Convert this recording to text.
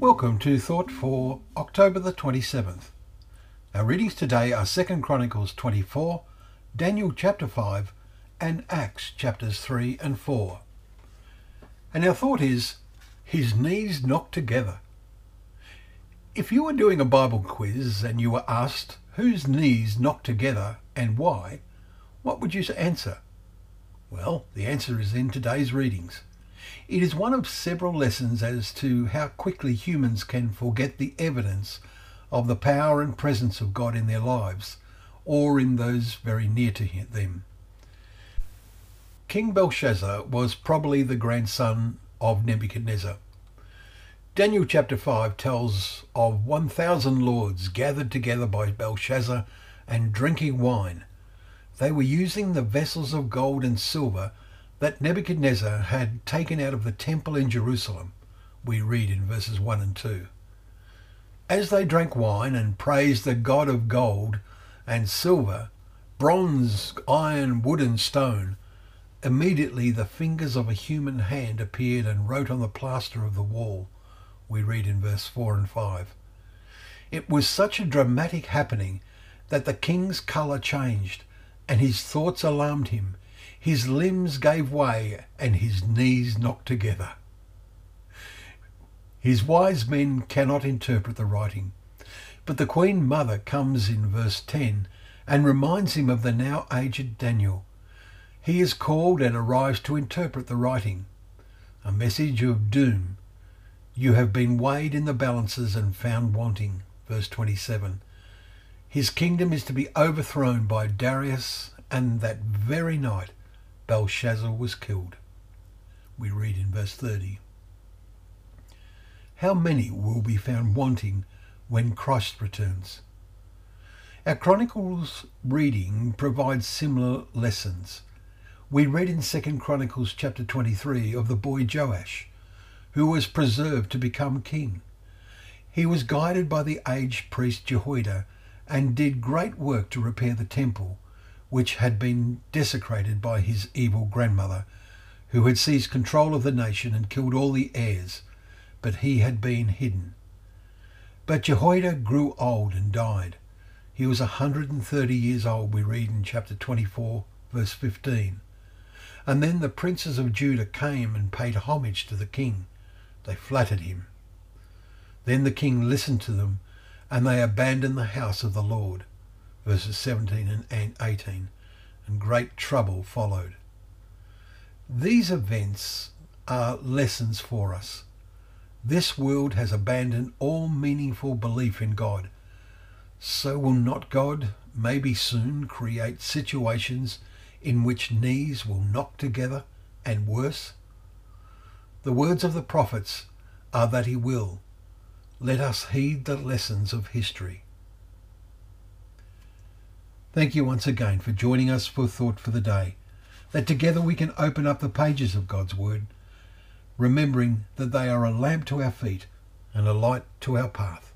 Welcome to Thought for October the 27th. Our readings today are 2 Chronicles 24, Daniel chapter 5, and Acts chapters 3 and 4. And our thought is, his knees knocked together. If you were doing a Bible quiz and you were asked whose knees knocked together and why, what would you answer? Well, the answer is in today's readings. It is one of several lessons as to how quickly humans can forget the evidence of the power and presence of God in their lives or in those very near to them. King Belshazzar was probably the grandson of Nebuchadnezzar. Daniel chapter 5 tells of 1,000 lords gathered together by Belshazzar and drinking wine. They were using the vessels of gold and silver that Nebuchadnezzar had taken out of the temple in Jerusalem, we read in verses 1 and 2. As they drank wine and praised the God of gold and silver, bronze, iron, wood, and stone, immediately the fingers of a human hand appeared and wrote on the plaster of the wall, we read in verse 4 and 5. It was such a dramatic happening that the king's colour changed and his thoughts alarmed him his limbs gave way and his knees knocked together. His wise men cannot interpret the writing, but the Queen Mother comes in verse 10 and reminds him of the now aged Daniel. He is called and arrives to interpret the writing, a message of doom. You have been weighed in the balances and found wanting. Verse 27. His kingdom is to be overthrown by Darius, and that very night Belshazzar was killed. We read in verse 30. How many will be found wanting when Christ returns? Our Chronicles reading provides similar lessons. We read in 2 Chronicles chapter 23 of the boy Joash, who was preserved to become king. He was guided by the aged priest Jehoiada and did great work to repair the temple which had been desecrated by his evil grandmother, who had seized control of the nation and killed all the heirs, but he had been hidden. But Jehoiada grew old and died. He was a 130 years old, we read in chapter 24, verse 15. And then the princes of Judah came and paid homage to the king. They flattered him. Then the king listened to them, and they abandoned the house of the Lord verses 17 and 18, and great trouble followed. These events are lessons for us. This world has abandoned all meaningful belief in God. So will not God maybe soon create situations in which knees will knock together and worse? The words of the prophets are that he will. Let us heed the lessons of history. Thank you once again for joining us for Thought for the Day, that together we can open up the pages of God's Word, remembering that they are a lamp to our feet and a light to our path.